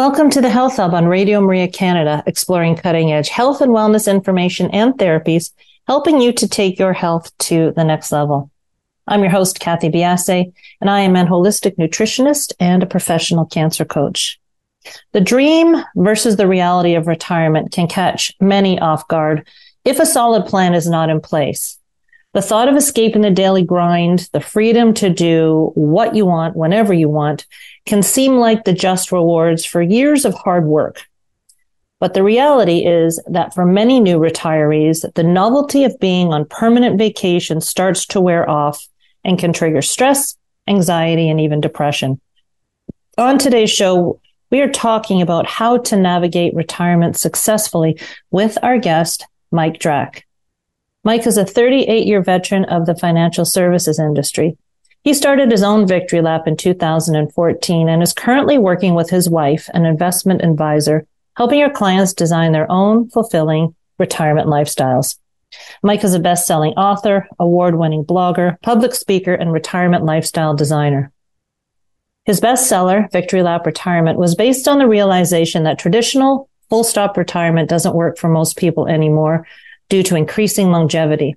Welcome to the Health Hub on Radio Maria Canada, exploring cutting edge health and wellness information and therapies, helping you to take your health to the next level. I'm your host, Kathy Biasi, and I am an holistic nutritionist and a professional cancer coach. The dream versus the reality of retirement can catch many off guard if a solid plan is not in place. The thought of escaping the daily grind, the freedom to do what you want whenever you want can seem like the just rewards for years of hard work. But the reality is that for many new retirees, the novelty of being on permanent vacation starts to wear off and can trigger stress, anxiety, and even depression. On today's show, we are talking about how to navigate retirement successfully with our guest, Mike Drak. Mike is a 38 year veteran of the financial services industry. He started his own Victory Lap in 2014 and is currently working with his wife, an investment advisor, helping her clients design their own fulfilling retirement lifestyles. Mike is a best selling author, award winning blogger, public speaker, and retirement lifestyle designer. His bestseller, Victory Lap Retirement, was based on the realization that traditional full stop retirement doesn't work for most people anymore due to increasing longevity.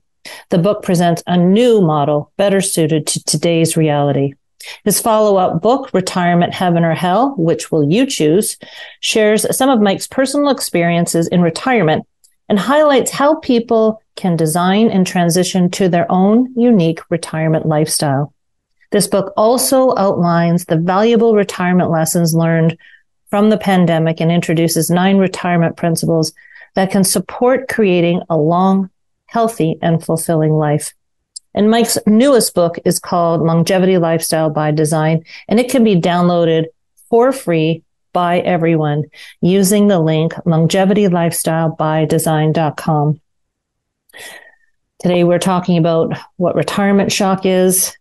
The book presents a new model better suited to today's reality. His follow up book, Retirement Heaven or Hell, which will you choose, shares some of Mike's personal experiences in retirement and highlights how people can design and transition to their own unique retirement lifestyle. This book also outlines the valuable retirement lessons learned from the pandemic and introduces nine retirement principles that can support creating a long, healthy, and fulfilling life. And Mike's newest book is called Longevity Lifestyle by Design, and it can be downloaded for free by everyone using the link longevitylifestylebydesign.com. Today we're talking about what retirement shock is,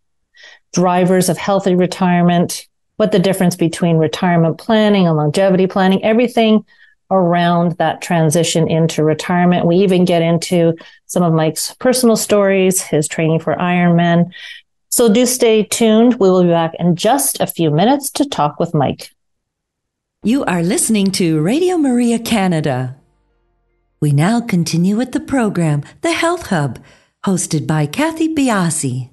drivers of healthy retirement, what the difference between retirement planning and longevity planning, everything around that transition into retirement. We even get into some of Mike's personal stories, his training for Ironman. So do stay tuned. We will be back in just a few minutes to talk with Mike. You are listening to Radio Maria Canada. We now continue with the program, The Health Hub, hosted by Kathy Biasi.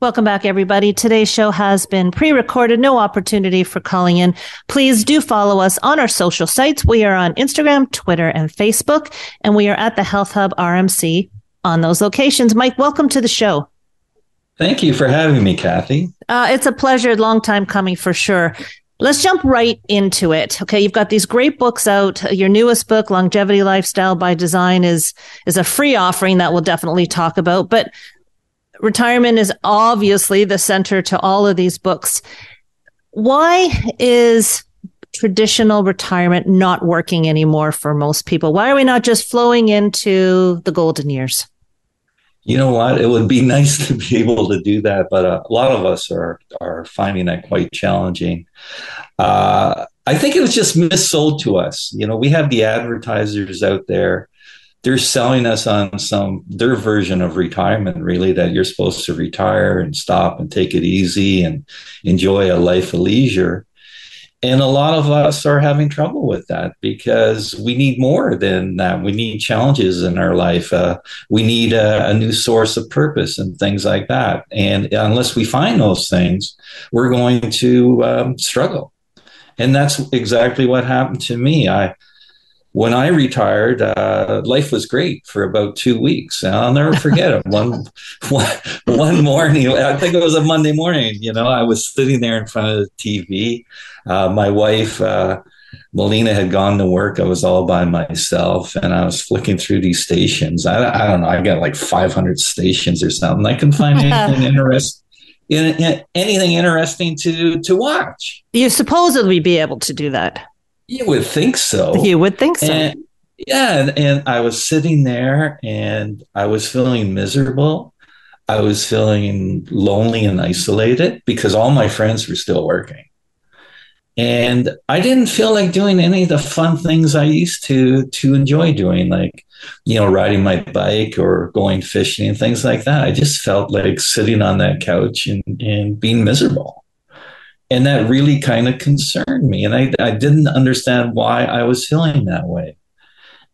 Welcome back, everybody. Today's show has been pre recorded, no opportunity for calling in. Please do follow us on our social sites. We are on Instagram, Twitter, and Facebook, and we are at the Health Hub RMC on those locations. Mike, welcome to the show. Thank you for having me, Kathy. Uh, it's a pleasure. Long time coming for sure. Let's jump right into it. Okay, you've got these great books out. Your newest book, Longevity Lifestyle by Design, is is a free offering that we'll definitely talk about. But retirement is obviously the center to all of these books. Why is traditional retirement not working anymore for most people? Why are we not just flowing into the golden years? You know what? It would be nice to be able to do that, but uh, a lot of us are are finding that quite challenging. Uh, I think it was just missold to us. You know, we have the advertisers out there they're selling us on some their version of retirement really that you're supposed to retire and stop and take it easy and enjoy a life of leisure and a lot of us are having trouble with that because we need more than that. We need challenges in our life. Uh, we need a, a, new source of purpose and things like that. And unless we find those things, we're going to um, struggle. And that's exactly what happened to me. I when I retired, uh, life was great for about two weeks. And I'll never forget it. One, one, one morning, I think it was a Monday morning, you know, I was sitting there in front of the TV. Uh, my wife, uh, Melina had gone to work. I was all by myself and I was flicking through these stations. I, I don't know. I got like 500 stations or something. I couldn't find anything interesting. In, in, anything interesting to to watch? You supposedly be able to do that. You would think so. You would think so. And, yeah, and, and I was sitting there and I was feeling miserable. I was feeling lonely and isolated because all my friends were still working. And I didn't feel like doing any of the fun things I used to to enjoy doing, like, you know, riding my bike or going fishing and things like that. I just felt like sitting on that couch and, and being miserable and that really kind of concerned me. And I, I didn't understand why i was feeling that way.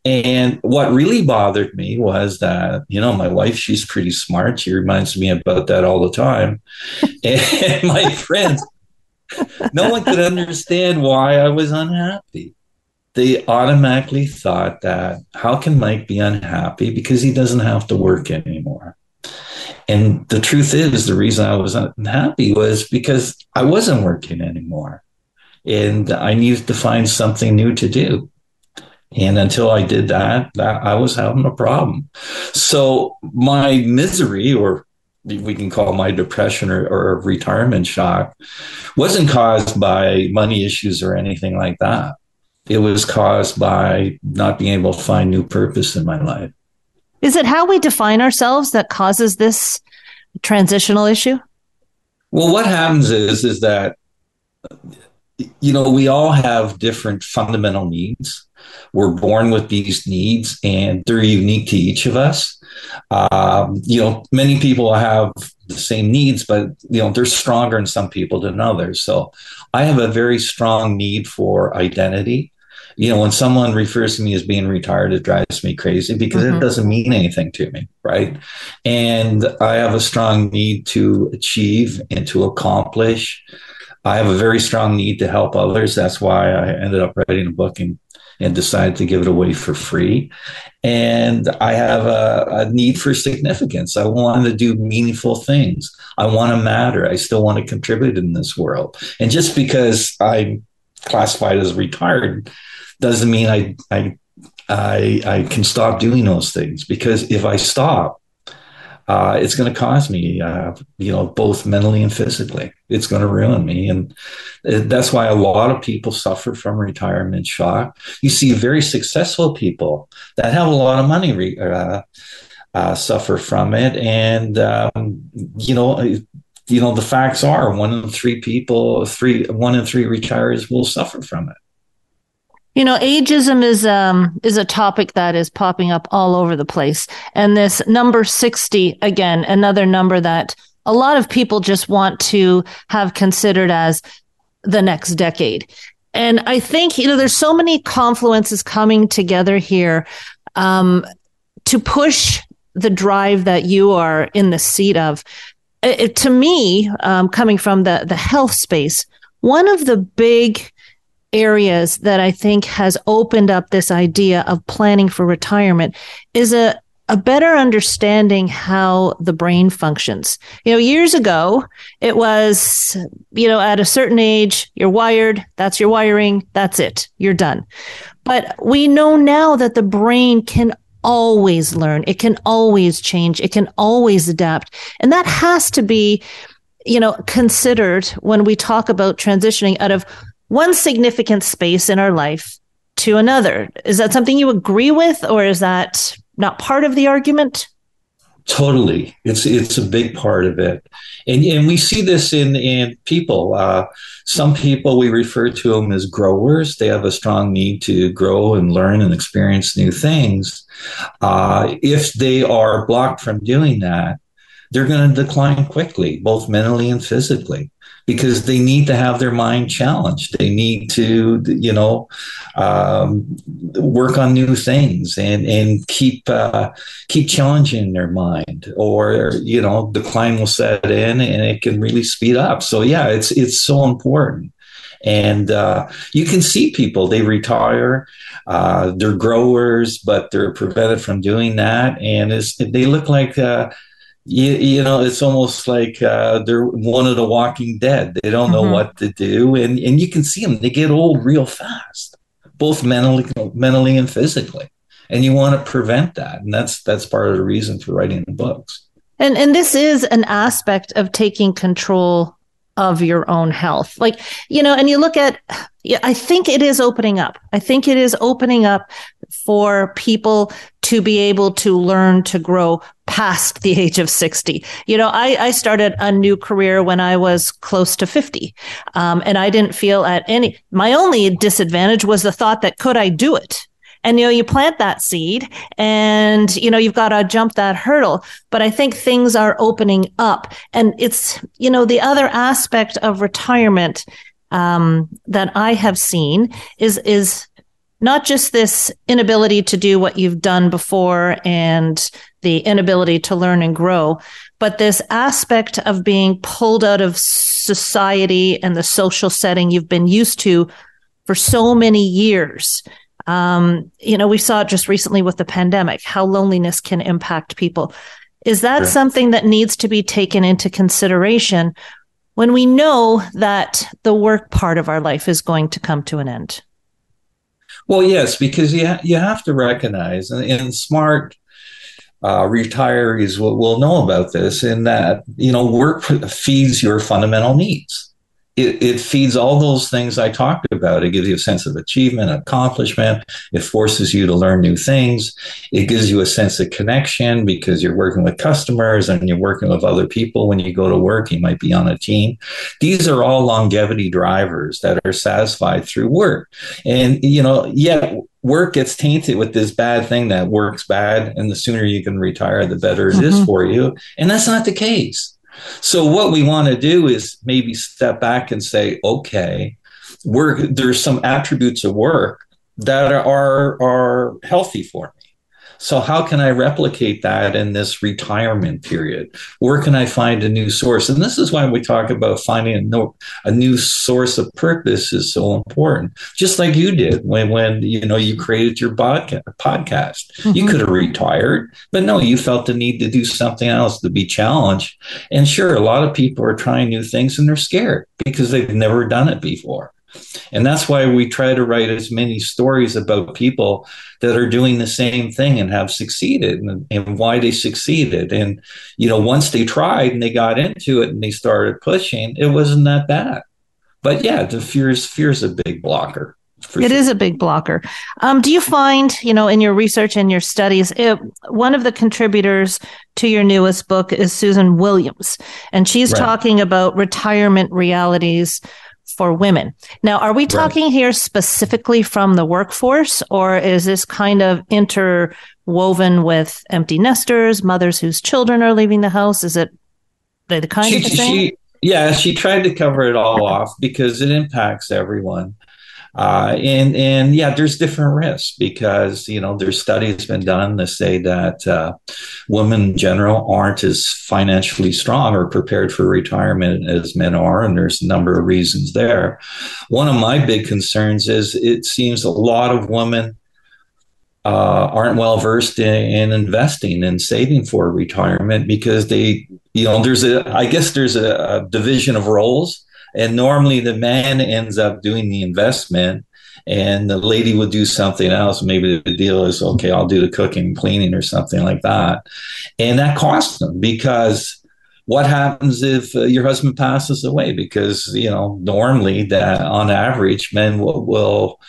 And what really bothered me was that you know my wife she's pretty smart. She reminds me about that all the time. And my friends no one could understand why i was unhappy. They automatically thought that how can mike be unhappy? Because he doesn't have to work anymore and the truth is, the reason I was unhappy was because I wasn't working anymore. And I needed to find something new to do. And until I did that, I was having a problem. So my misery, or we can call my depression or, or retirement shock, wasn't caused by money issues or anything like that. It was caused by not being able to find new purpose in my life. Is it how we define ourselves that causes this transitional issue? Well, what happens is is that you know we all have different fundamental needs. We're born with these needs, and they're unique to each of us. Um, you know, many people have the same needs, but you know they're stronger in some people than others. So, I have a very strong need for identity you know, when someone refers to me as being retired, it drives me crazy because mm-hmm. it doesn't mean anything to me, right? And I have a strong need to achieve and to accomplish. I have a very strong need to help others. That's why I ended up writing a book and, and decided to give it away for free. And I have a, a need for significance. I want to do meaningful things. I want to matter. I still want to contribute in this world. And just because I'm classified as retired doesn't mean I, I, I, I can stop doing those things because if I stop, uh, it's going to cause me, uh, you know, both mentally and physically. It's going to ruin me, and uh, that's why a lot of people suffer from retirement shock. You see very successful people that have a lot of money re- uh, uh, suffer from it, and um, you know, uh, you know, the facts are one in three people, three one in three retirees will suffer from it. You know, ageism is um is a topic that is popping up all over the place. And this number 60 again, another number that a lot of people just want to have considered as the next decade. And I think, you know, there's so many confluences coming together here um, to push the drive that you are in the seat of. It, to me, um, coming from the, the health space, one of the big areas that I think has opened up this idea of planning for retirement is a a better understanding how the brain functions. You know, years ago, it was, you know, at a certain age, you're wired, that's your wiring, that's it, you're done. But we know now that the brain can always learn, it can always change, it can always adapt. And that has to be, you know, considered when we talk about transitioning out of one significant space in our life to another. Is that something you agree with, or is that not part of the argument? Totally, it's it's a big part of it, and and we see this in in people. Uh, some people we refer to them as growers. They have a strong need to grow and learn and experience new things. Uh, if they are blocked from doing that, they're going to decline quickly, both mentally and physically because they need to have their mind challenged. They need to, you know, um, work on new things and and keep uh, keep challenging their mind, or you know, decline will set in and it can really speed up. So yeah, it's it's so important. And uh, you can see people, they retire, uh, they're growers, but they're prevented from doing that. And they look like, uh, you, you, know, it's almost like uh, they're one of the walking dead. They don't know mm-hmm. what to do. And, and you can see them, they get old real fast, both mentally, mentally and physically. And you want to prevent that. And that's, that's part of the reason for writing the books. And, and this is an aspect of taking control of your own health. Like, you know, and you look at, I think it is opening up. I think it is opening up for people to be able to learn to grow past the age of 60. You know, I, I started a new career when I was close to 50. Um, and I didn't feel at any, my only disadvantage was the thought that could I do it? And you know you plant that seed and you know you've got to jump that hurdle. But i think things are opening up. And it's you know the other aspect of retirement um, that i have seen is is not just this inability to do what you've done before and the inability to learn and grow, but this aspect of being pulled out of society and the social setting you've been used to for so many years um, you know, we saw it just recently with the pandemic, how loneliness can impact people. Is that sure. something that needs to be taken into consideration when we know that the work part of our life is going to come to an end? Well, yes, because you, ha- you have to recognize, and, and smart uh, retirees will, will know about this, in that, you know, work feeds your fundamental needs it, it, feeds all those things I talked about. It gives you a sense of achievement, accomplishment. It forces you to learn new things. It gives you a sense of connection because you're working with customers and you're working with other people. When you go to work, you might be on a team. These are all longevity drivers that are satisfied through work. And, you know, yet work gets tainted with this bad thing that works bad. And the sooner you can retire, the better it mm-hmm. is for you. And that's not the case so what we want to do is maybe step back and say, okay, work, there's some attributes of work that are, are healthy for. So how can I replicate that in this retirement period? Where can I find a new source? And this is why we talk about finding a, no, a new source of purpose is so important. Just like you did when, when you know you created your podcast. Mm-hmm. You could have retired, but no, you felt the need to do something else to be challenged. And sure, a lot of people are trying new things and they're scared because they've never done it before. And that's why we try to write as many stories about people that are doing the same thing and have succeeded and, and, why they succeeded. And, you know, once they tried and they got into it and they started pushing, it wasn't that bad. But yeah, the fear is, fear is a big blocker. It sure. is a big blocker. Um, do you find, you know, in your research and your studies, it, one of the contributors to your newest book is Susan Williams, and she's right. talking about retirement realities for women. Now, are we talking right. here specifically from the workforce, or is this kind of interwoven with empty nesters, mothers whose children are leaving the house? Is it the kind she, of thing? She, yeah, she tried to cover it all off because it impacts everyone. Uh, and and yeah, there's different risks because you know there's studies been done to say that uh, women in general aren't as financially strong or prepared for retirement as men are, and there's a number of reasons there. One of my big concerns is it seems a lot of women uh, aren't well versed in, in, investing and saving for retirement because they, you know, there's a, I guess there's a, a division of roles and normally the man ends up doing the investment and the lady would do something else. Maybe the deal is, okay, I'll do the cooking, cleaning, or something like that. And that costs them because what happens if uh, your husband passes away? Because, you know, normally that on average, men will, will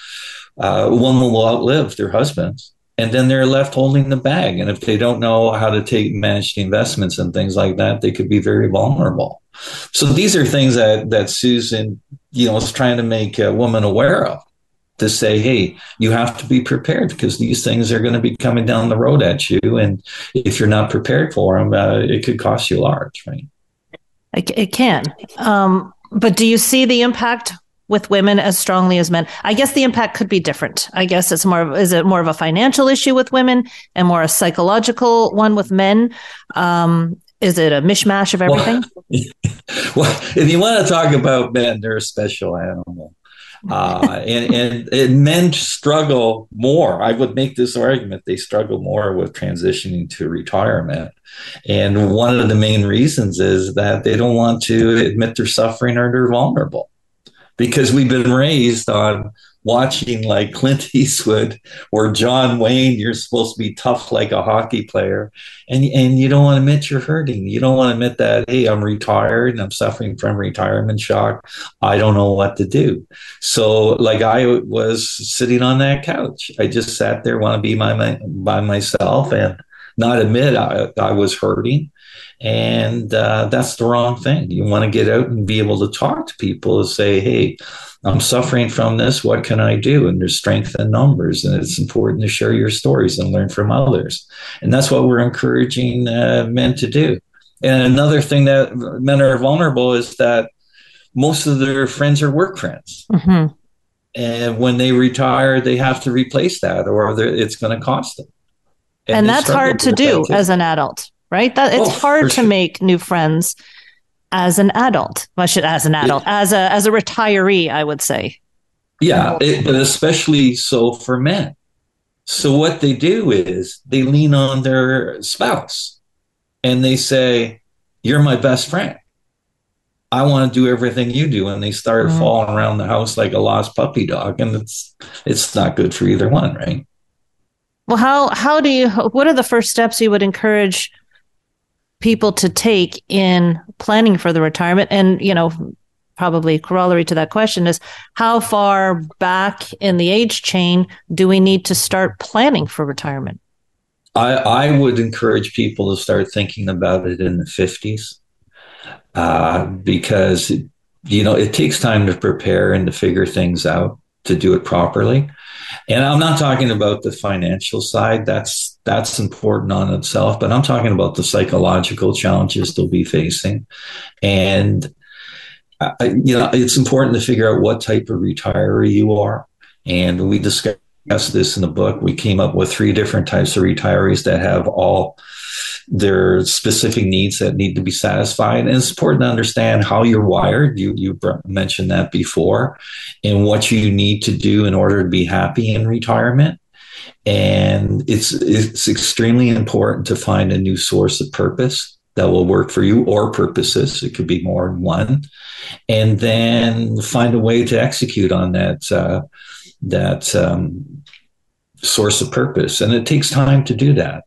uh, women will outlive their husbands and then they're left holding the bag. And if they don't know how to take manage the investments and things like that, they could be very vulnerable. So these are things that that Susan, you know, is trying to make a woman aware of to say, hey, you have to be prepared because these things are going to be coming down the road at you, and if you're not prepared for them, uh, it could cost you large, right? It, can. Um, but do you see the impact with women as strongly as men? I guess the impact could be different. I guess it's more of, is it more of a financial issue with women and more a psychological one with men? Um, is it a mishmash of everything? Well, well, if you want to talk about men, they're a special animal. Uh, and, and, and men struggle more. I would make this argument they struggle more with transitioning to retirement. And one of the main reasons is that they don't want to admit they're suffering or they're vulnerable because we've been raised on watching like Clint Eastwood or John Wayne, you're supposed to be tough like a hockey player. And, and you don't want to admit you're hurting. You don't want to admit that, hey, I'm retired and I'm suffering from retirement shock. I don't know what to do. So, like, I was sitting on that couch. I just sat there, want to be my, my by myself and not admit I, I was hurting. And uh, that's the wrong thing. You want to get out and be able to talk to people and say, hey, I'm suffering from this. What can I do? And there's strength in numbers, and it's important to share your stories and learn from others. And that's what we're encouraging uh, men to do. And another thing that men are vulnerable is that most of their friends are work friends. Mm-hmm. And when they retire, they have to replace that, or it's going to cost them. And, and that's hard to do as an adult, right? That it's oh, hard to sure. make new friends as an adult. I should as an adult, yeah. as a as a retiree, I would say. Yeah, it, but especially so for men. So what they do is they lean on their spouse and they say, "You're my best friend. I want to do everything you do." And they start mm-hmm. falling around the house like a lost puppy dog, and it's it's not good for either one, right? Well, how how do you? What are the first steps you would encourage people to take in planning for the retirement? And, you know, probably corollary to that question is how far back in the age chain do we need to start planning for retirement? I, I would encourage people to start thinking about it in the 50s uh, because, you know, it takes time to prepare and to figure things out to do it properly. And I'm not talking about the financial side. That's that's important on itself, but I'm talking about the psychological challenges they'll be facing. And uh, you know, it's important to figure out what type of retiree you are. And we discussed this in the book. We came up with three different types of retirees that have all their specific needs that need to be satisfied. And it's important to understand how you're wired. You, you mentioned that before, and what you need to do in order to be happy in retirement. And it's, it's extremely important to find a new source of purpose that will work for you or purposes. It could be more than one. And then find a way to execute on that, uh, that, um, source of purpose. And it takes time to do that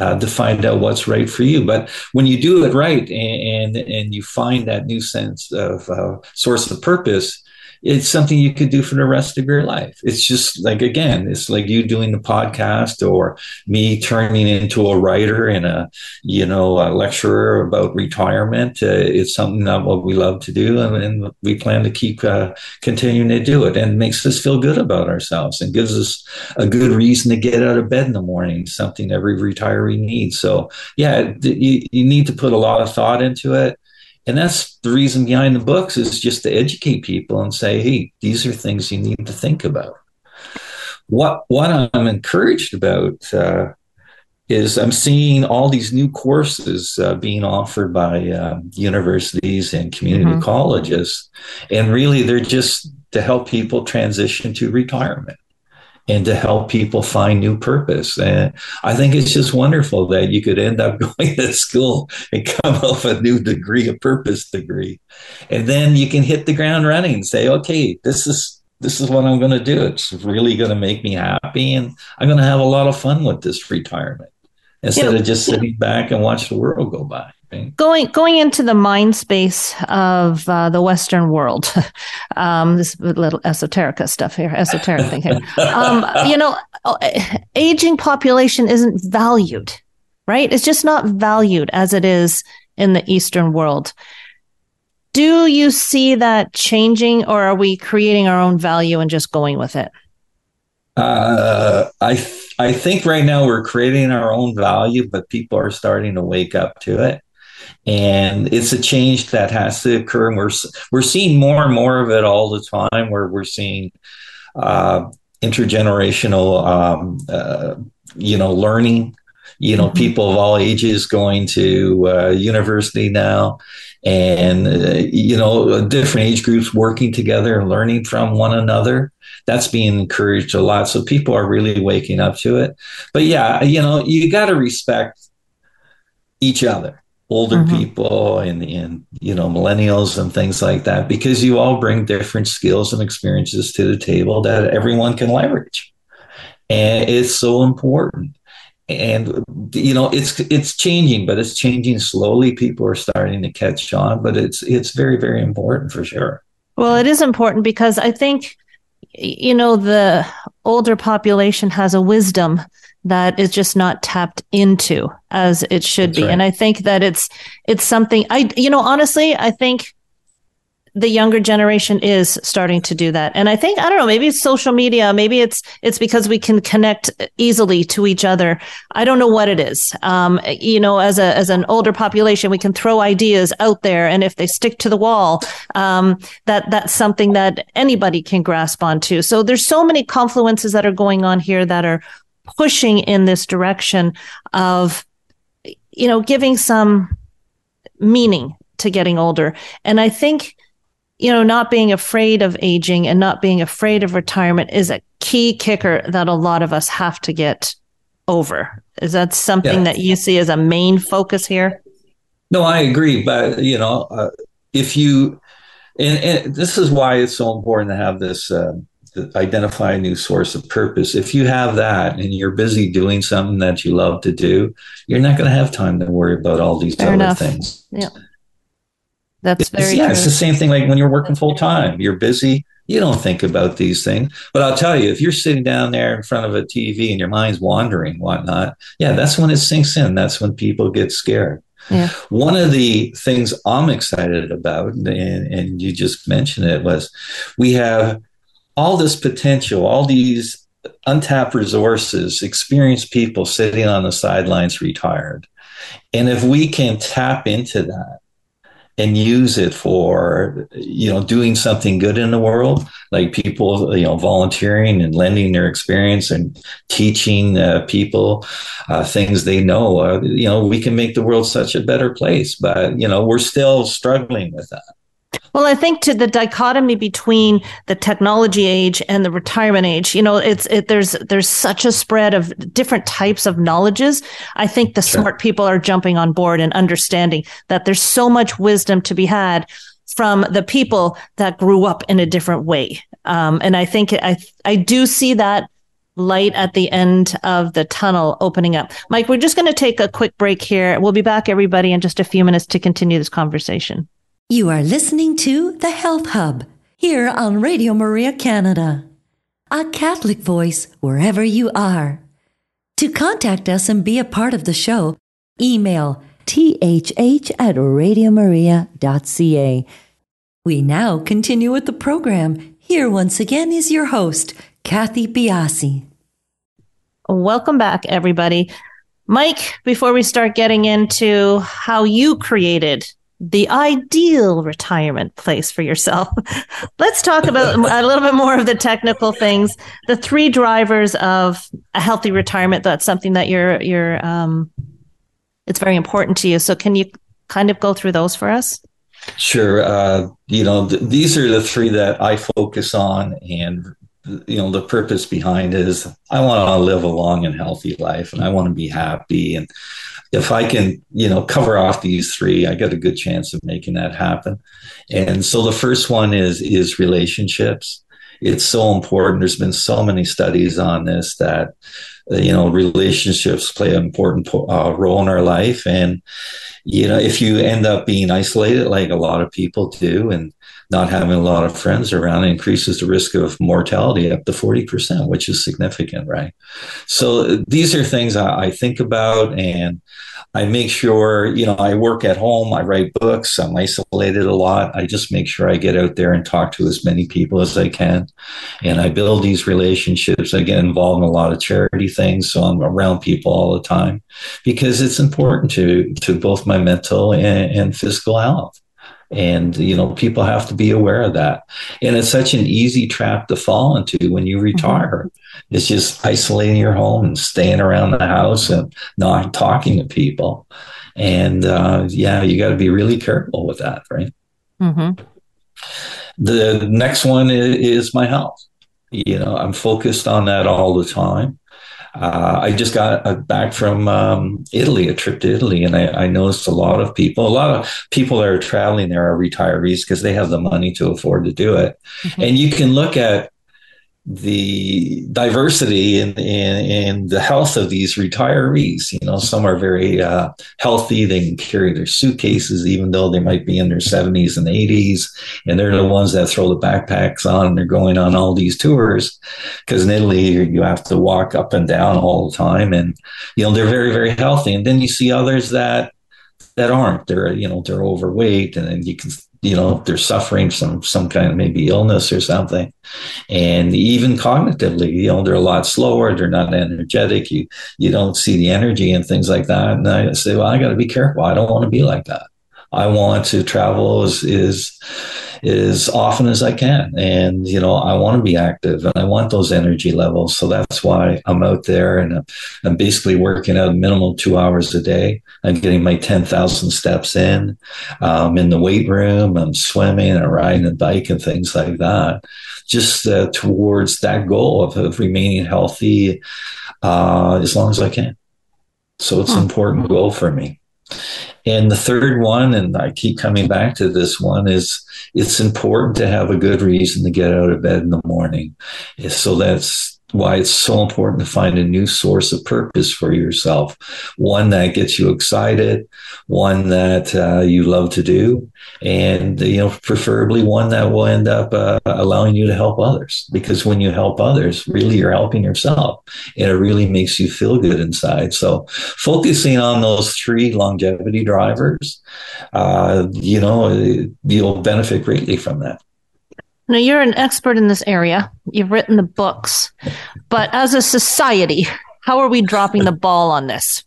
uh, to find out what's right for you. But when you do it right and and, and you find that new sense of uh, source of purpose, it's something you could do for the rest of your life. It's just like, again, it's like you doing the podcast or me turning into a writer and a, you know, a lecturer about retirement. Uh, it's something that what we love to do. And, and we plan to keep uh, continuing to do it and makes us feel good about ourselves and gives us a good reason to get out of bed in the morning, something every retiree needs. So yeah, you, you need to put a lot of thought into it and that's the reason behind the books is just to educate people and say, hey, these are things you need to think about. What what I'm encouraged about uh, is I'm seeing all these new courses uh, being offered by uh, universities and community mm-hmm. colleges, and really they're just to help people transition to retirement and to help people find new purpose. And I think it's just wonderful that you could end up going to school and come up with a new degree, a purpose degree. And then you can hit the ground running and say, okay, this is this is what I'm going to do. It's really going to make me happy and I'm going to have a lot of fun with this retirement instead of just sitting back and watch the world go by. Going going into the mind space of uh, the Western world, um, this little esoterica stuff here, esoteric thing here. Um, you know, uh, aging population isn't valued, right? It's just not valued as it is in the Eastern world. Do you see that changing, or are we creating our own value and just going with it? Uh, I th- I think right now we're creating our own value, but people are starting to wake up to it and it's a change that has to occur. And we're we're seeing more and more of it all the time where we're seeing uh, intergenerational um, uh, you know learning. You know mm-hmm. people of all ages going to uh, university now. And uh, you know different age groups working together and learning from one another. That's being encouraged a lot. So people are really waking up to it. But yeah you know you got to respect each other older mm-hmm. people and, and you know millennials and things like that because you all bring different skills and experiences to the table that everyone can leverage. And it's so important. And you know it's it's changing but it's changing slowly. People are starting to catch on but it's it's very very important for sure. Well it is important because i think you know the older population has a wisdom that is just not tapped into as it should That's be right. and i think that it's it's something i you know honestly i think the younger generation is starting to do that. And I think, I don't know, maybe it's social media. Maybe it's, it's because we can connect easily to each other. I don't know what it is. Um, you know, as a, as an older population, we can throw ideas out there. And if they stick to the wall, um, that, that's something that anybody can grasp onto. So there's so many confluences that are going on here that are pushing in this direction of, you know, giving some meaning to getting older. And I think, you know, not being afraid of aging and not being afraid of retirement is a key kicker that a lot of us have to get over. Is that something yeah. that you see as a main focus here? No, I agree. But, you know, uh, if you, and, and, this is why it's so important to have this uh, identify a new source of purpose. If you have that and you're busy doing something that you love to do, you're not going to have time to worry about all these Fair other enough. things. Yeah. That's very it's, yeah. True. It's the same thing like when you're working full time. You're busy. You don't think about these things. But I'll tell you, if you're sitting down there in front of a TV and your mind's wandering, whatnot, yeah, that's when it sinks in. That's when people get scared. Yeah. One of the things I'm excited about, and, and you just mentioned it, was we have all this potential, all these untapped resources, experienced people sitting on the sidelines retired. And if we can tap into that and use it for you know doing something good in the world like people you know volunteering and lending their experience and teaching uh, people uh, things they know uh, you know we can make the world such a better place but you know we're still struggling with that well, I think to the dichotomy between the technology age and the retirement age, you know, it's it, there's there's such a spread of different types of knowledges. I think the sure. smart people are jumping on board and understanding that there's so much wisdom to be had from the people that grew up in a different way. Um, and I think I I do see that light at the end of the tunnel opening up. Mike, we're just going to take a quick break here. We'll be back, everybody, in just a few minutes to continue this conversation. You are listening to The Health Hub here on Radio Maria Canada, a Catholic voice wherever you are. To contact us and be a part of the show, email thh at radiomaria.ca. We now continue with the program. Here once again is your host, Kathy Biasi. Welcome back, everybody. Mike, before we start getting into how you created the ideal retirement place for yourself. Let's talk about a little bit more of the technical things. The three drivers of a healthy retirement. That's something that you're you're um, it's very important to you. So can you kind of go through those for us? Sure. Uh, you know, th- these are the three that I focus on, and you know, the purpose behind is I want to live a long and healthy life, and I want to be happy and if I can, you know, cover off these three, I got a good chance of making that happen. And so the first one is is relationships. It's so important. There's been so many studies on this that you know relationships play an important uh, role in our life, and you know if you end up being isolated, like a lot of people do, and not having a lot of friends around increases the risk of mortality up to 40%, which is significant, right? So these are things I, I think about and I make sure, you know, I work at home, I write books, I'm isolated a lot. I just make sure I get out there and talk to as many people as I can. And I build these relationships. I get involved in a lot of charity things. So I'm around people all the time because it's important to, to both my mental and, and physical health. And, you know, people have to be aware of that. And it's such an easy trap to fall into when you retire. Mm-hmm. It's just isolating your home and staying around the house and not talking to people. And uh, yeah, you got to be really careful with that, right? Mm-hmm. The next one is my health. You know, I'm focused on that all the time. Uh, I just got uh, back from um, Italy, a trip to Italy, and I, I, noticed a lot of people, a lot of people that are traveling there are retirees because they have the money to afford to do it. Mm-hmm. And you can look at the diversity in, in, in the health of these retirees. You know, some are very uh, healthy. They can carry their suitcases, even though they might be in their 70s and 80s. And they're the ones that throw the backpacks on and they're going on all these tours. Because in Italy, you have to walk up and down all the time. And, you know, they're very, very healthy. And then you see others that that aren't. They're, you know, they're overweight and then you can you know they're suffering some some kind of maybe illness or something. And even cognitively you know they're a lot slower. They're not energetic. You you don't see the energy and things like that. And i say well i got to be careful. I don't want to be like that. I want to travel as is as often as I can. And, you know, I want to be active and I want those energy levels. So that's why I'm out there and I'm basically working out minimal two hours a day. I'm getting my 10,000 steps in. I'm in the weight room, I'm swimming and riding a bike and things like that, just uh, towards that goal of, of remaining healthy uh, as long as I can. So it's an important goal for me. And the third one, and I keep coming back to this one, is it's important to have a good reason to get out of bed in the morning. So that's why it's so important to find a new source of purpose for yourself, one that gets you excited, one that uh, you love to do, and you know, preferably one that will end up uh, allowing you to help others. Because when you help others, really, you're helping yourself, and it really makes you feel good inside. So, focusing on those three longevity drivers, uh, you know, you'll benefit greatly from that. Now, you're an expert in this area. You've written the books. But as a society, how are we dropping the ball on this?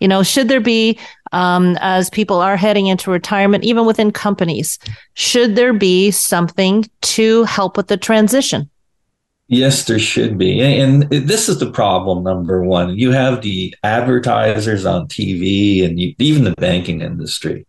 You know, should there be, um, as people are heading into retirement, even within companies, should there be something to help with the transition? Yes, there should be. And this is the problem number one. You have the advertisers on TV and you, even the banking industry.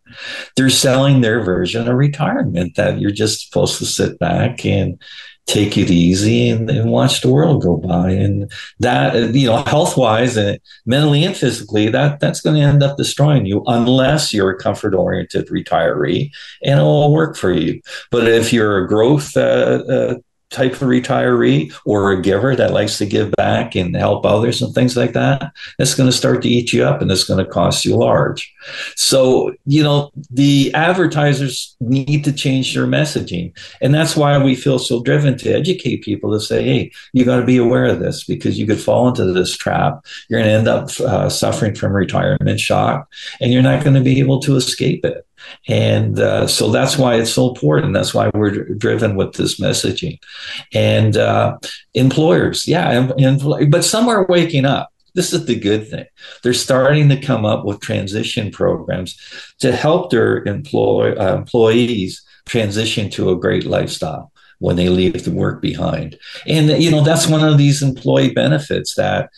They're selling their version of retirement that you're just supposed to sit back and take it easy and, and watch the world go by. And that, you know, health wise and mentally and physically, that that's going to end up destroying you unless you're a comfort oriented retiree and it will work for you. But if you're a growth uh, uh, type of retiree or a giver that likes to give back and help others and things like that, it's going to start to eat you up and it's going to cost you large. So, you know, the advertisers need to change their messaging. And that's why we feel so driven to educate people to say, hey, you got to be aware of this because you could fall into this trap. You're going to end up uh, suffering from retirement shock and you're not going to be able to escape it. And uh, so that's why it's so important. That's why we're driven with this messaging. And uh, employers, yeah, but some are waking up. This is the good thing. They're starting to come up with transition programs to help their employ, uh, employees transition to a great lifestyle when they leave the work behind. And, you know, that's one of these employee benefits that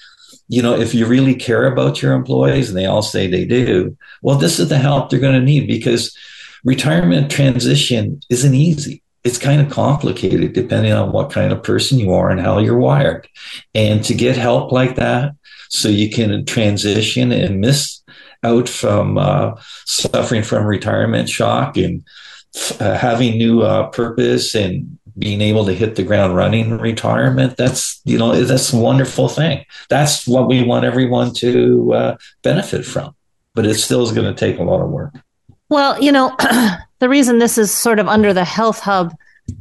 you know, if you really care about your employees and they all say they do, well, this is the help they're going to need because retirement transition isn't easy. It's kind of complicated depending on what kind of person you are and how you're wired. And to get help like that so you can transition and miss out from uh, suffering from retirement shock and uh, having new uh, purpose and being able to hit the ground running in retirement that's you know that's a wonderful thing that's what we want everyone to uh, benefit from but it still is going to take a lot of work well you know the reason this is sort of under the health hub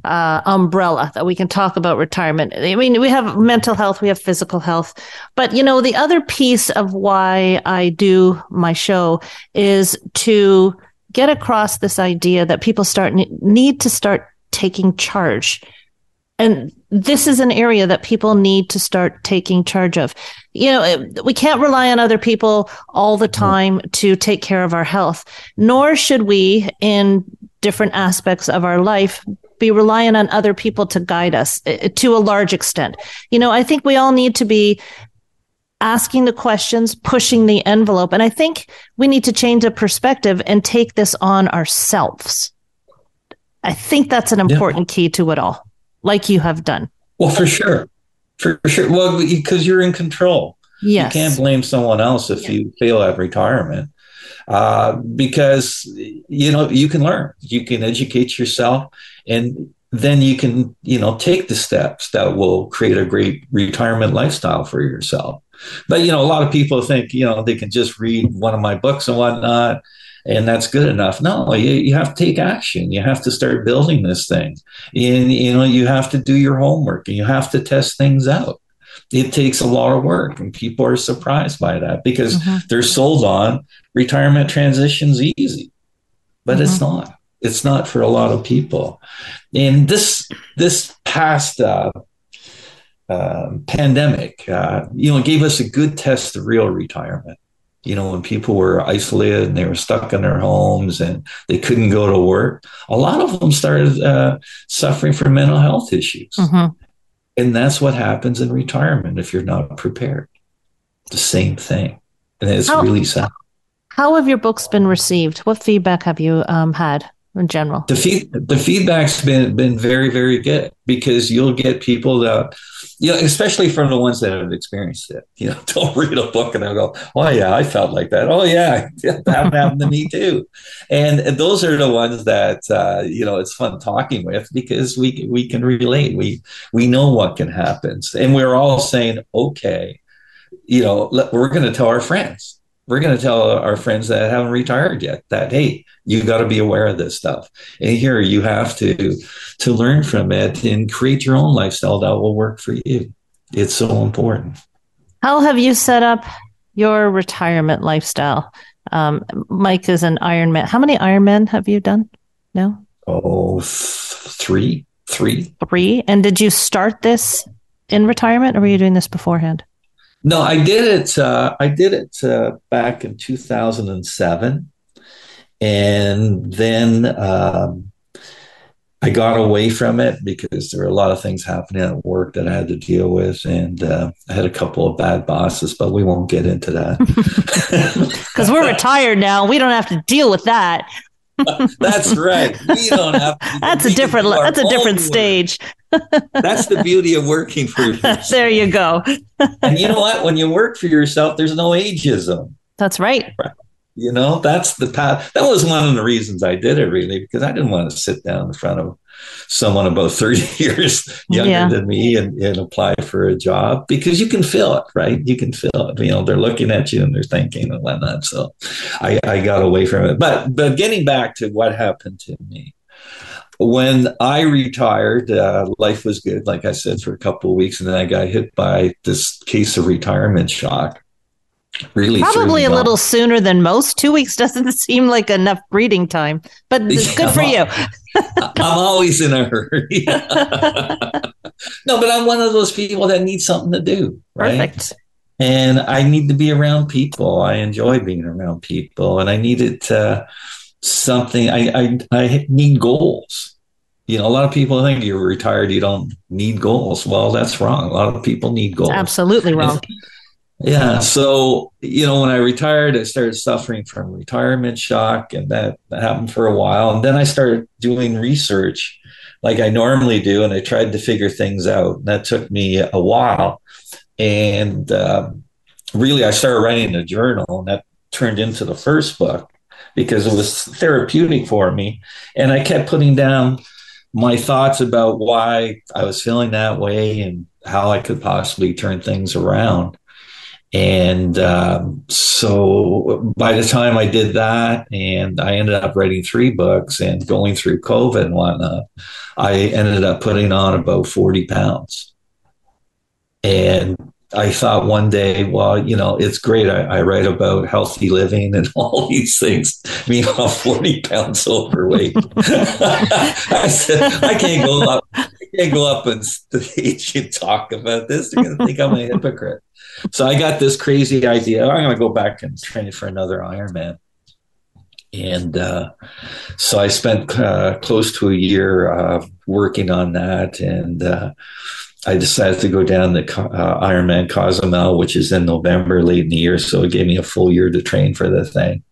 uh, umbrella that we can talk about retirement. I mean, we have mental health, we have physical health, but you know, the other piece of why I do my show is to get across this idea that people start need to start taking charge. And this is an area that people need to start taking charge of. You know, we can't rely on other people all the time to take care of our health, nor should we in different aspects of our life be reliant on other people to guide us uh, to a large extent. You know, I think we all need to be asking the questions, pushing the envelope. And I think we need to change the perspective and take this on ourselves. I think that's an important yeah. key to it all, like you have done. Well, for sure. For sure. Well, because you're in control. Yes. You can't blame someone else if yeah. you fail at retirement. Uh, because you know you can learn, you can educate yourself, and then you can you know take the steps that will create a great retirement lifestyle for yourself. But you know, a lot of people think you know they can just read one of my books and whatnot, and that's good enough. No, you, you have to take action. You have to start building this thing, and you know you have to do your homework and you have to test things out it takes a lot of work and people are surprised by that because mm-hmm. they're sold on retirement transitions easy but mm-hmm. it's not it's not for a lot of people and this this past uh, uh, pandemic uh, you know gave us a good test of real retirement you know when people were isolated and they were stuck in their homes and they couldn't go to work a lot of them started uh, suffering from mental health issues mm-hmm. And that's what happens in retirement if you're not prepared. The same thing. And it's how, really sad. How have your books been received? What feedback have you um, had in general? The, feed, the feedback's been, been very, very good because you'll get people that, you know, especially from the ones that have experienced it. You know, don't read a book and they'll go, oh, yeah, I felt like that. Oh, yeah, that happened to me too. And, those are the ones that, uh, you know, it's fun talking with because we, we can relate. We, we know what can happen. And we're all saying, okay, you know, we're going to tell our friends. We're going to tell our friends that haven't retired yet that, hey, you got to be aware of this stuff. And here you have to to learn from it and create your own lifestyle that will work for you. It's so important. How have you set up your retirement lifestyle? Um, Mike is an Ironman. How many Ironmen have you done now? Oh, three, three, three. And did you start this in retirement, or were you doing this beforehand? No, I did it. Uh, I did it uh, back in 2007, and then um, I got away from it because there were a lot of things happening at work that I had to deal with, and uh, I had a couple of bad bosses, but we won't get into that because we're retired now. We don't have to deal with that. that's right. We don't have. To, that's a different. That's a different stage. that's the beauty of working for yourself. there you go. and you know what? When you work for yourself, there's no ageism. That's right. You know, that's the path. That was one of the reasons I did it, really, because I didn't want to sit down in front of someone about 30 years younger yeah. than me and, and apply for a job because you can feel it, right? You can feel it. You know, they're looking at you and they're thinking and whatnot. So I, I got away from it. But but getting back to what happened to me. When I retired, uh, life was good, like I said, for a couple of weeks, and then I got hit by this case of retirement shock really probably a little sooner than most two weeks doesn't seem like enough breeding time but it's yeah, good for you i'm always in a hurry no but i'm one of those people that need something to do right Perfect. and i need to be around people i enjoy being around people and i needed uh, something I, I i need goals you know, a lot of people think you're retired, you don't need goals. Well, that's wrong. A lot of people need goals. absolutely wrong. Yeah. So, you know, when I retired, I started suffering from retirement shock, and that, that happened for a while. And then I started doing research like I normally do, and I tried to figure things out. And that took me a while. And um, really, I started writing a journal, and that turned into the first book because it was therapeutic for me. And I kept putting down my thoughts about why I was feeling that way and how I could possibly turn things around. And um, so by the time I did that, and I ended up writing three books and going through COVID and whatnot, I ended up putting on about 40 pounds. And I thought one day, well, you know, it's great. I, I write about healthy living and all these things. Meanwhile, 40 pounds overweight. I said, I can't go up. I can't go up on stage and talk about this. They're going to think I'm a hypocrite. So I got this crazy idea. I'm going to go back and train for another Ironman. And uh, so I spent uh, close to a year uh, working on that. And uh, I decided to go down the uh, Ironman Cozumel, which is in November late in the year. So it gave me a full year to train for the thing.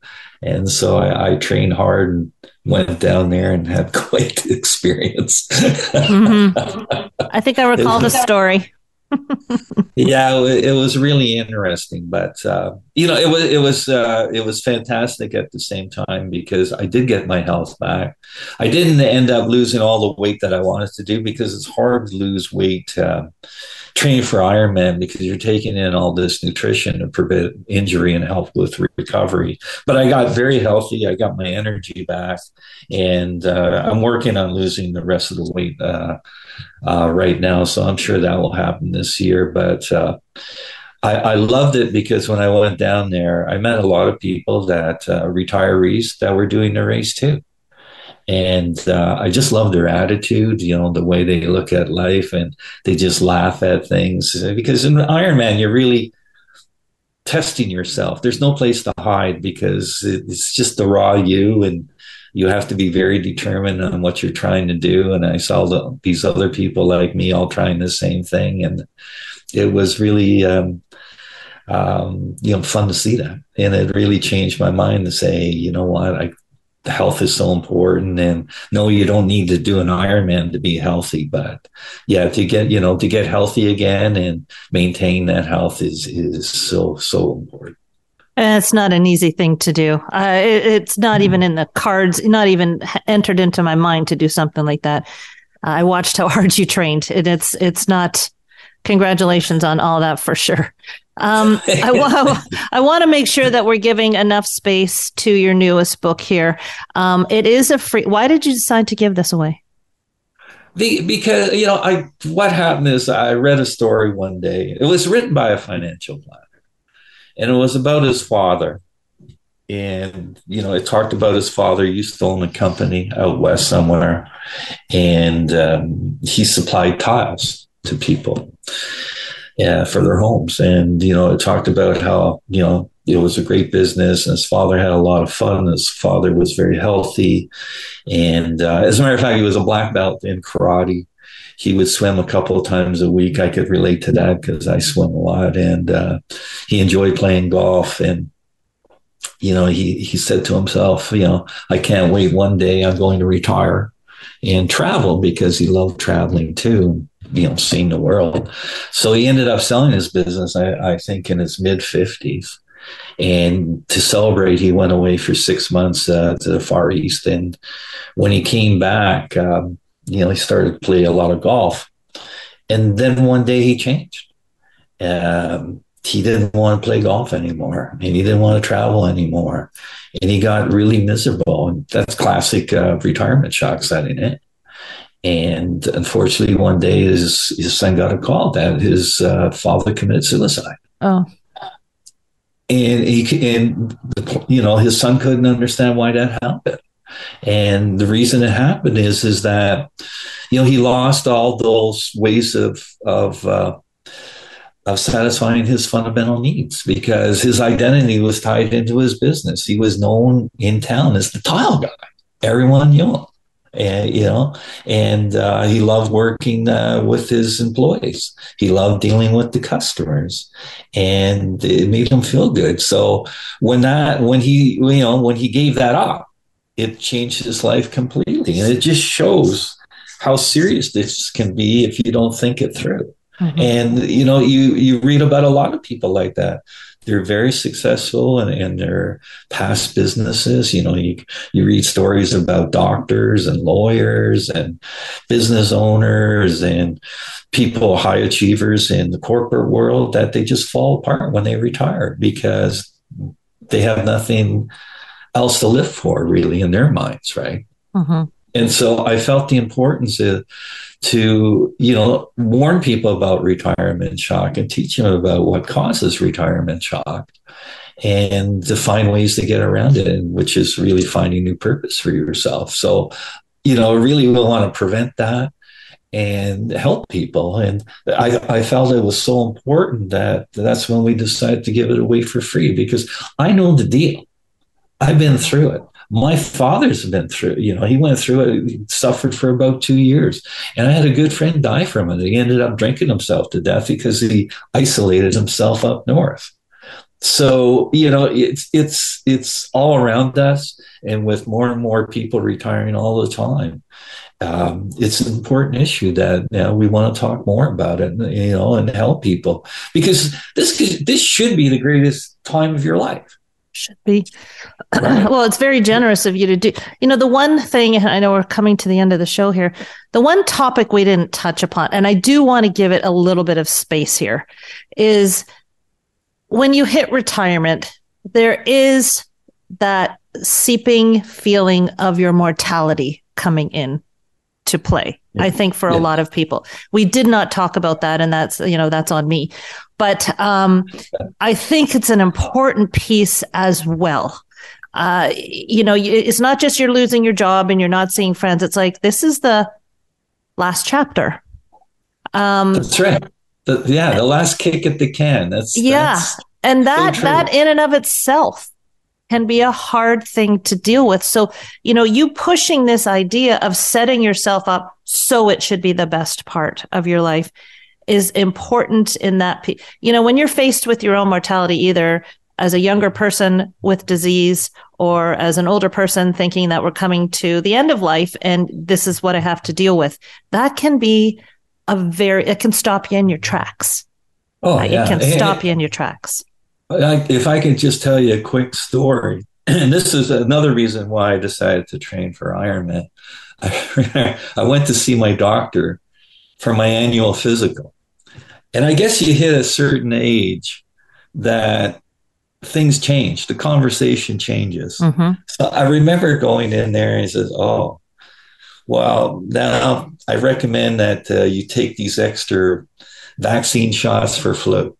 And so I, I trained hard and went down there and had quite the experience. mm-hmm. I think I recall the story. yeah, it, was really interesting, but uh, you know, it was it was uh, it was fantastic at the same time because I did get my health back. I didn't end up losing all the weight that I wanted to do because it's hard to lose weight. Uh, training for Ironman because you're taking in all this nutrition to prevent injury and help with recovery. But I got very healthy. I got my energy back, and uh, I'm working on losing the rest of the weight uh, right now. So I'm sure that will happen this year. But uh, I, I, loved it because when I went down there, I met a lot of people that uh, retirees that were doing the race too and uh, I just love their attitude. You know, the way they look at life, and they just laugh at things. Because in Ironman, you're really testing yourself. There's no place to hide because it's just the raw you, and you have to be very determined on what you're trying to do. And I saw the, these other people like me all trying the same thing, and it was really. Um, um, you know, fun to see that. And it really changed my mind to say, you know what, I health is so important and no you don't need to do an ironman to be healthy but yeah to get you know to get healthy again and maintain that health is is so so important it's not an easy thing to do. Uh, it, it's not mm-hmm. even in the cards, not even entered into my mind to do something like that. Uh, I watched how hard you trained, and it's it's not. Congratulations on all that for sure. Um, I, wa- I want to make sure that we're giving enough space to your newest book here. Um, it is a free. Why did you decide to give this away? The, because you know, I what happened is I read a story one day. It was written by a financial planner, and it was about his father. And you know, it talked about his father used to own a company out west somewhere, and um, he supplied tiles to people yeah, for their homes. And, you know, it talked about how, you know, it was a great business and his father had a lot of fun. His father was very healthy. And uh, as a matter of fact, he was a black belt in karate. He would swim a couple of times a week. I could relate to that because I swim a lot. And uh, he enjoyed playing golf. And, you know, he, he said to himself, you know, I can't wait one day I'm going to retire and travel because he loved traveling too you know, seen the world. So he ended up selling his business, I, I think, in his mid 50s. And to celebrate, he went away for six months uh, to the Far East. And when he came back, um, you know, he started to play a lot of golf. And then one day he changed. Um, he didn't want to play golf anymore and he didn't want to travel anymore. And he got really miserable. And that's classic uh, retirement shock setting in. And unfortunately, one day his, his son got a call that his uh, father committed suicide. Oh. And he and you know his son couldn't understand why that happened. And the reason it happened is is that you know he lost all those ways of of uh, of satisfying his fundamental needs because his identity was tied into his business. He was known in town as the tile guy. Everyone knew him and you know and uh, he loved working uh, with his employees he loved dealing with the customers and it made him feel good so when that when he you know when he gave that up it changed his life completely and it just shows how serious this can be if you don't think it through mm-hmm. and you know you you read about a lot of people like that they're very successful in, in their past businesses. You know, you, you read stories about doctors and lawyers and business owners and people, high achievers in the corporate world that they just fall apart when they retire because they have nothing else to live for really in their minds, right? Mm-hmm. And so I felt the importance of, to you know warn people about retirement shock and teach them about what causes retirement shock and to find ways to get around it which is really finding new purpose for yourself so you know really we want to prevent that and help people and I, I felt it was so important that that's when we decided to give it away for free because i know the deal i've been through it my father's been through, you know, he went through it, suffered for about two years. And I had a good friend die from it. He ended up drinking himself to death because he isolated himself up north. So, you know, it's it's it's all around us and with more and more people retiring all the time. Um, it's an important issue that you know, we want to talk more about it, you know, and help people because this this should be the greatest time of your life should be. well, it's very generous of you to do. You know, the one thing, I know we're coming to the end of the show here, the one topic we didn't touch upon, and I do want to give it a little bit of space here, is when you hit retirement, there is that seeping feeling of your mortality coming in to play. Yeah. I think for yeah. a lot of people, we did not talk about that, and that's you know that's on me. But um, I think it's an important piece as well. Uh, you know, it's not just you're losing your job and you're not seeing friends. It's like this is the last chapter. Um, that's right. The, yeah, the last kick at the can. That's yeah, that's and that so that in and of itself can be a hard thing to deal with. So, you know, you pushing this idea of setting yourself up so it should be the best part of your life is important in that, you know, when you're faced with your own mortality, either as a younger person with disease or as an older person thinking that we're coming to the end of life and this is what I have to deal with, that can be a very, it can stop you in your tracks. Oh, yeah. It can stop you in your tracks. If I could just tell you a quick story, and this is another reason why I decided to train for Ironman. I, I went to see my doctor for my annual physical. And I guess you hit a certain age that things change, the conversation changes. Mm-hmm. So I remember going in there and he says, Oh, well, now I recommend that uh, you take these extra vaccine shots for flu.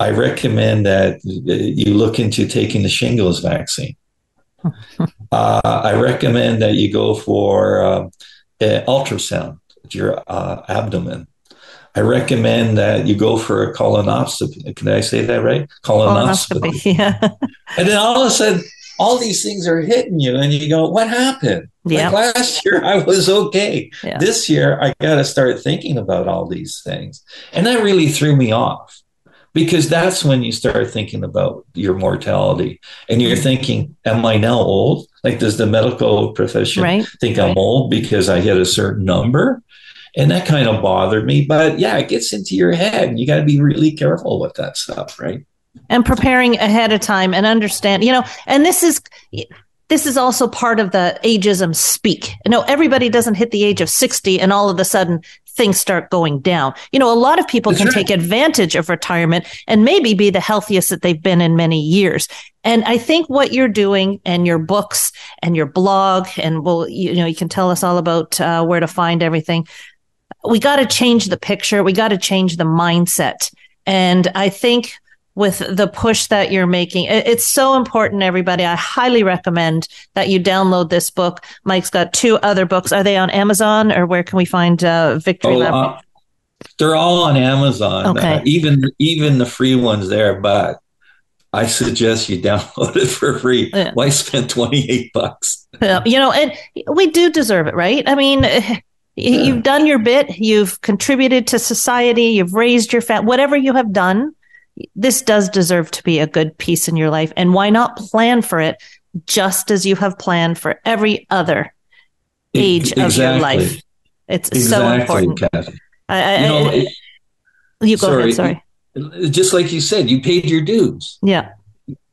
I recommend that you look into taking the shingles vaccine. uh, I recommend that you go for uh, ultrasound your uh, abdomen. I recommend that you go for a colonoscopy. Can I say that right? Colonoscopy. colonoscopy yeah. and then all of a sudden, all these things are hitting you, and you go, "What happened?" Yeah. Like last year, I was okay. Yeah. This year, I got to start thinking about all these things, and that really threw me off because that's when you start thinking about your mortality and you're mm-hmm. thinking am i now old like does the medical profession right. think right. i'm old because i hit a certain number and that kind of bothered me but yeah it gets into your head you got to be really careful with that stuff right and preparing ahead of time and understand you know and this is this is also part of the ageism speak. No, everybody doesn't hit the age of 60 and all of a sudden things start going down. You know, a lot of people That's can right. take advantage of retirement and maybe be the healthiest that they've been in many years. And I think what you're doing and your books and your blog, and well, you, know, you can tell us all about uh, where to find everything. We got to change the picture. We got to change the mindset. And I think with the push that you're making. It's so important, everybody. I highly recommend that you download this book. Mike's got two other books. Are they on Amazon or where can we find uh, Victory oh, Lap? Uh, they're all on Amazon. Okay. Uh, even even the free ones there, but I suggest you download it for free. Yeah. Why spend 28 bucks? Yeah, you know, and we do deserve it, right? I mean, yeah. you've done your bit, you've contributed to society, you've raised your family, whatever you have done, this does deserve to be a good piece in your life. And why not plan for it just as you have planned for every other age exactly. of your life? It's exactly, so important. Kathy. I, I, you, know, it, you go sorry, ahead. Sorry. Just like you said, you paid your dues. Yeah.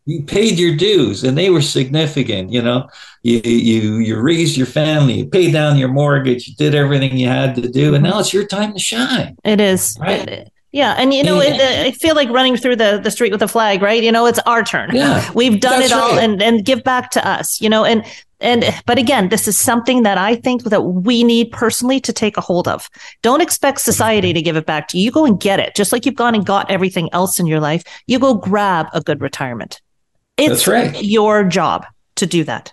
You paid your dues, and they were significant. You know, you you you raised your family, you paid down your mortgage, you did everything you had to do, and mm-hmm. now it's your time to shine. It is. Right? It, yeah, and you know, it, uh, I feel like running through the, the street with a flag, right? You know, it's our turn. Yeah, we've done it all, right. and and give back to us. You know, and and but again, this is something that I think that we need personally to take a hold of. Don't expect society to give it back to you. You go and get it, just like you've gone and got everything else in your life. You go grab a good retirement. It's That's right. your job to do that.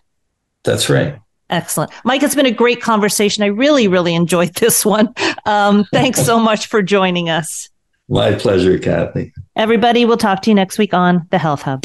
That's right. Excellent. Mike, it's been a great conversation. I really, really enjoyed this one. Um, thanks so much for joining us. My pleasure, Kathy. Everybody, we'll talk to you next week on the Health Hub.